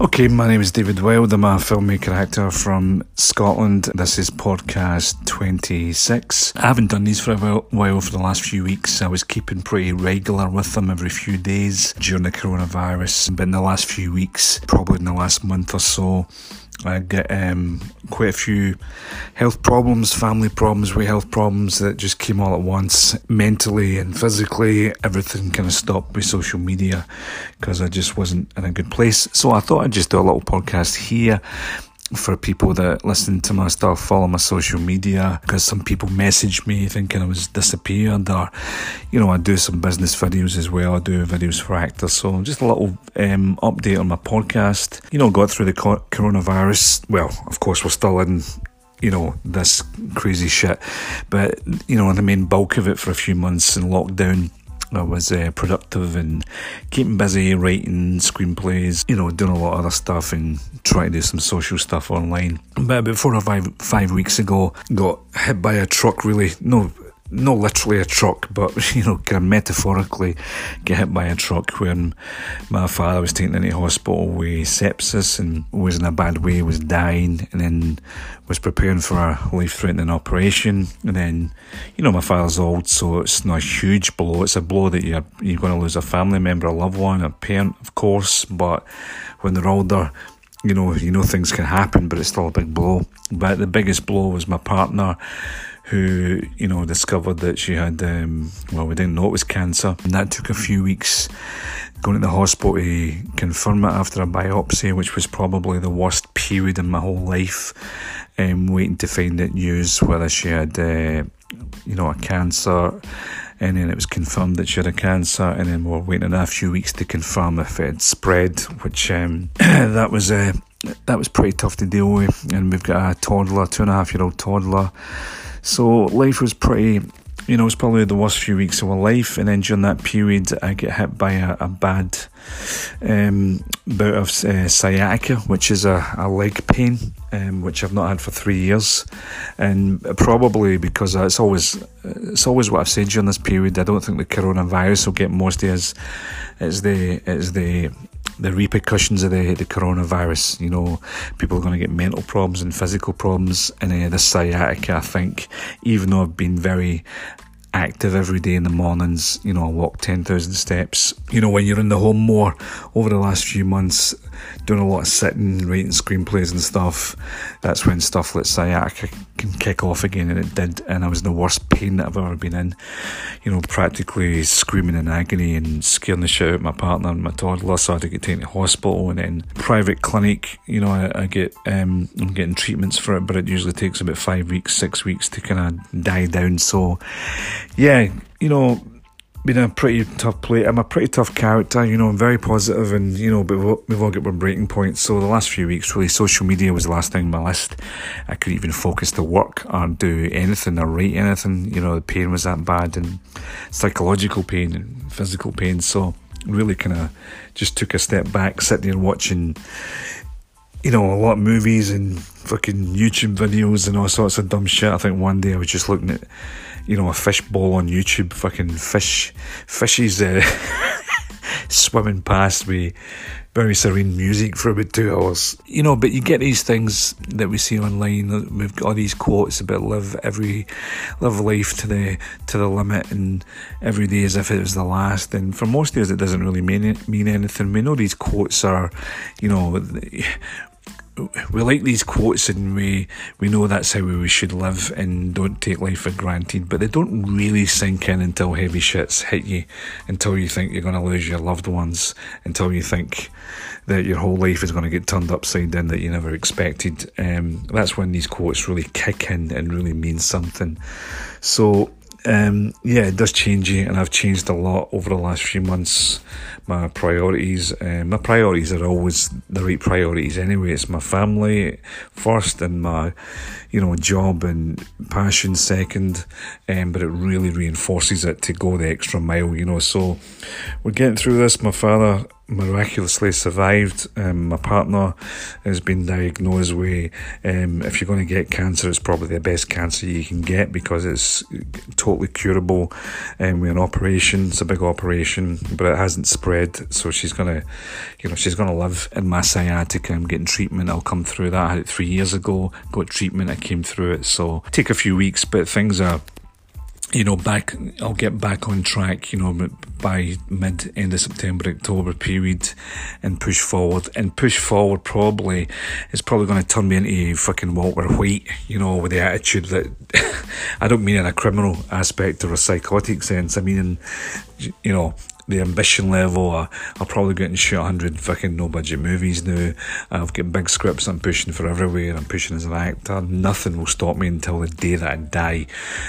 Okay, my name is David Wild. I'm a filmmaker actor from Scotland. This is podcast 26. I haven't done these for a while for the last few weeks. I was keeping pretty regular with them every few days during the coronavirus. But in the last few weeks, probably in the last month or so, I get um, quite a few health problems, family problems, with health problems that just came all at once, mentally and physically. Everything kind of stopped with social media because I just wasn't in a good place. So I thought I'd just do a little podcast here for people that listen to my stuff, follow my social media, because some people message me thinking I was disappeared, or, you know, I do some business videos as well. I do videos for actors. So just a little um, update on my podcast. You know, got through the coronavirus. Well, of course, we're still in you know, this crazy shit. But, you know, the main bulk of it for a few months in lockdown, I was uh, productive and keeping busy writing screenplays, you know, doing a lot of other stuff and trying to do some social stuff online. But about four or five five weeks ago, got hit by a truck. Really, no, not literally a truck, but you know, kind of metaphorically get hit by a truck when my father was taken into hospital with sepsis and was in a bad way, was dying, and then was preparing for a life threatening operation. And then, you know, my father's old, so it's not a huge blow. It's a blow that you're, you're going to lose a family member, a loved one, a parent, of course, but when they're older, you know, you know things can happen, but it's still a big blow. But the biggest blow was my partner who, you know, discovered that she had, um, well, we didn't know it was cancer. And that took a few weeks going to the hospital to confirm it after a biopsy, which was probably the worst period in my whole life. Um, waiting to find out news whether she had, uh, you know, a cancer. And then it was confirmed that she had a cancer, and then we were waiting a few weeks to confirm if it had spread, which um, that was uh, that was pretty tough to deal with. And we've got a toddler, two and a half year old toddler. So life was pretty, you know, it was probably the worst few weeks of my life. And then during that period, I get hit by a, a bad um, bout of uh, sciatica, which is a, a leg pain, um, which I've not had for three years, and probably because it's always it's always what I've said during this period. I don't think the coronavirus will get most of us. It's the it's the the repercussions of the, the coronavirus. You know, people are going to get mental problems and physical problems. And uh, the sciatica, I think, even though I've been very active every day in the mornings. You know, I walk 10,000 steps. You know, when you're in the home more over the last few months, doing a lot of sitting, writing screenplays and stuff, that's when stuff like sciatica can kick off again. And it did. And I was in the worst pain that I've ever been in. You know, practically screaming in agony and scaring the shit out of my partner and my toddler. So I had to get taken to hospital and then private clinic. You know, I, I get, um, I'm getting treatments for it, but it usually takes about five weeks, six weeks to kind of die down. So, yeah, you know, been a pretty tough play. I'm a pretty tough character, you know. I'm very positive, and you know, but we've all got our breaking points. So the last few weeks, really, social media was the last thing on my list. I couldn't even focus to work or do anything or write anything. You know, the pain was that bad, and psychological pain and physical pain. So really, kind of just took a step back, sitting there watching, you know, a lot of movies and fucking YouTube videos and all sorts of dumb shit. I think one day I was just looking at you know, a fish ball on YouTube, fucking fish, fishes uh, swimming past me, very serene music for about two hours. You know, but you get these things that we see online. We've got all these quotes about live every, live life to the to the limit, and every day as if it was the last. And for most days, it doesn't really mean mean anything. We know these quotes are, you know, we like these quotes and we we know that's how we should live and don't take life for granted, but they don't really sink in until heavy shits hit you, until you think you're going to lose your loved ones, until you think that your whole life is going to get turned upside down that you never expected. Um, that's when these quotes really kick in and really mean something. So um, yeah, it does change you, and I've changed a lot over the last few months. My priorities, uh, my priorities are always the right priorities anyway. It's my family first, and my, you know, job and passion second. Um, but it really reinforces it to go the extra mile, you know. So we're getting through this. My father miraculously survived. Um, my partner has been diagnosed with um, if you're going to get cancer, it's probably the best cancer you can get because it's totally curable And um, with an operation. It's a big operation, but it hasn't spread. So she's to, you know, she's going to live in my sciatica. I'm getting treatment. I'll come through that. I had it three years ago, got treatment. I came through it. So take a few weeks, but things are you know, back, I'll get back on track, you know, by mid, end of September, October period and push forward. And push forward probably is probably going to turn me into fucking Walter White, you know, with the attitude that I don't mean in a criminal aspect or a psychotic sense. I mean, in, you know, the ambition level. I, I'll probably get and shoot 100 fucking no budget movies now. I've got big scripts I'm pushing for everywhere. I'm pushing as an actor. Nothing will stop me until the day that I die.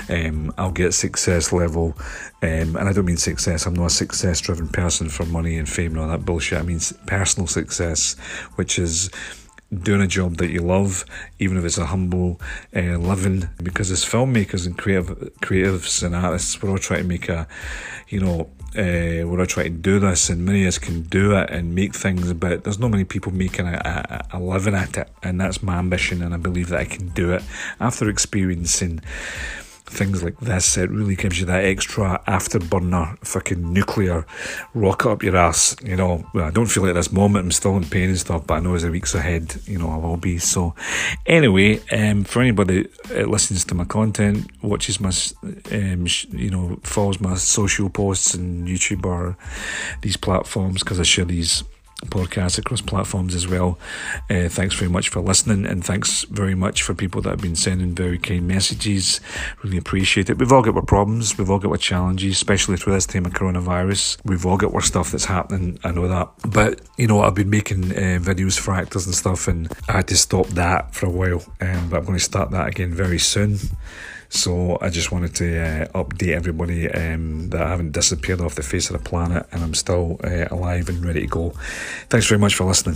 Um, I'll get success level. Um, and I don't mean success, I'm not a success driven person for money and fame and all that bullshit. I mean personal success, which is doing a job that you love, even if it's a humble uh, living. Because as filmmakers and creative creatives and artists, we're all trying to make a, you know, uh, we're all trying to do this, and many of us can do it and make things. But there's not many people making a, a, a living at it, and that's my ambition, and I believe that I can do it after experiencing things like this, it really gives you that extra afterburner fucking nuclear rocket up your ass. You know, I don't feel like this moment I'm still in pain and stuff, but I know as the weeks ahead, you know, I will be. So, anyway, um, for anybody that listens to my content, watches my, um, you know, follows my social posts and YouTube or these platforms because I share these podcasts across platforms as well. Uh, thanks very much for listening, and thanks very much for people that have been sending very kind messages. Really appreciate it. We've all got our problems, we've all got our challenges, especially through this time of coronavirus. We've all got our stuff that's happening. I know that, but you know, I've been making uh, videos for actors and stuff, and I had to stop that for a while. Um, but I'm going to start that again very soon. So I just wanted to uh, update everybody um, that I haven't disappeared off the face of the planet and I'm still uh, alive and ready to go. Thanks very much for listening.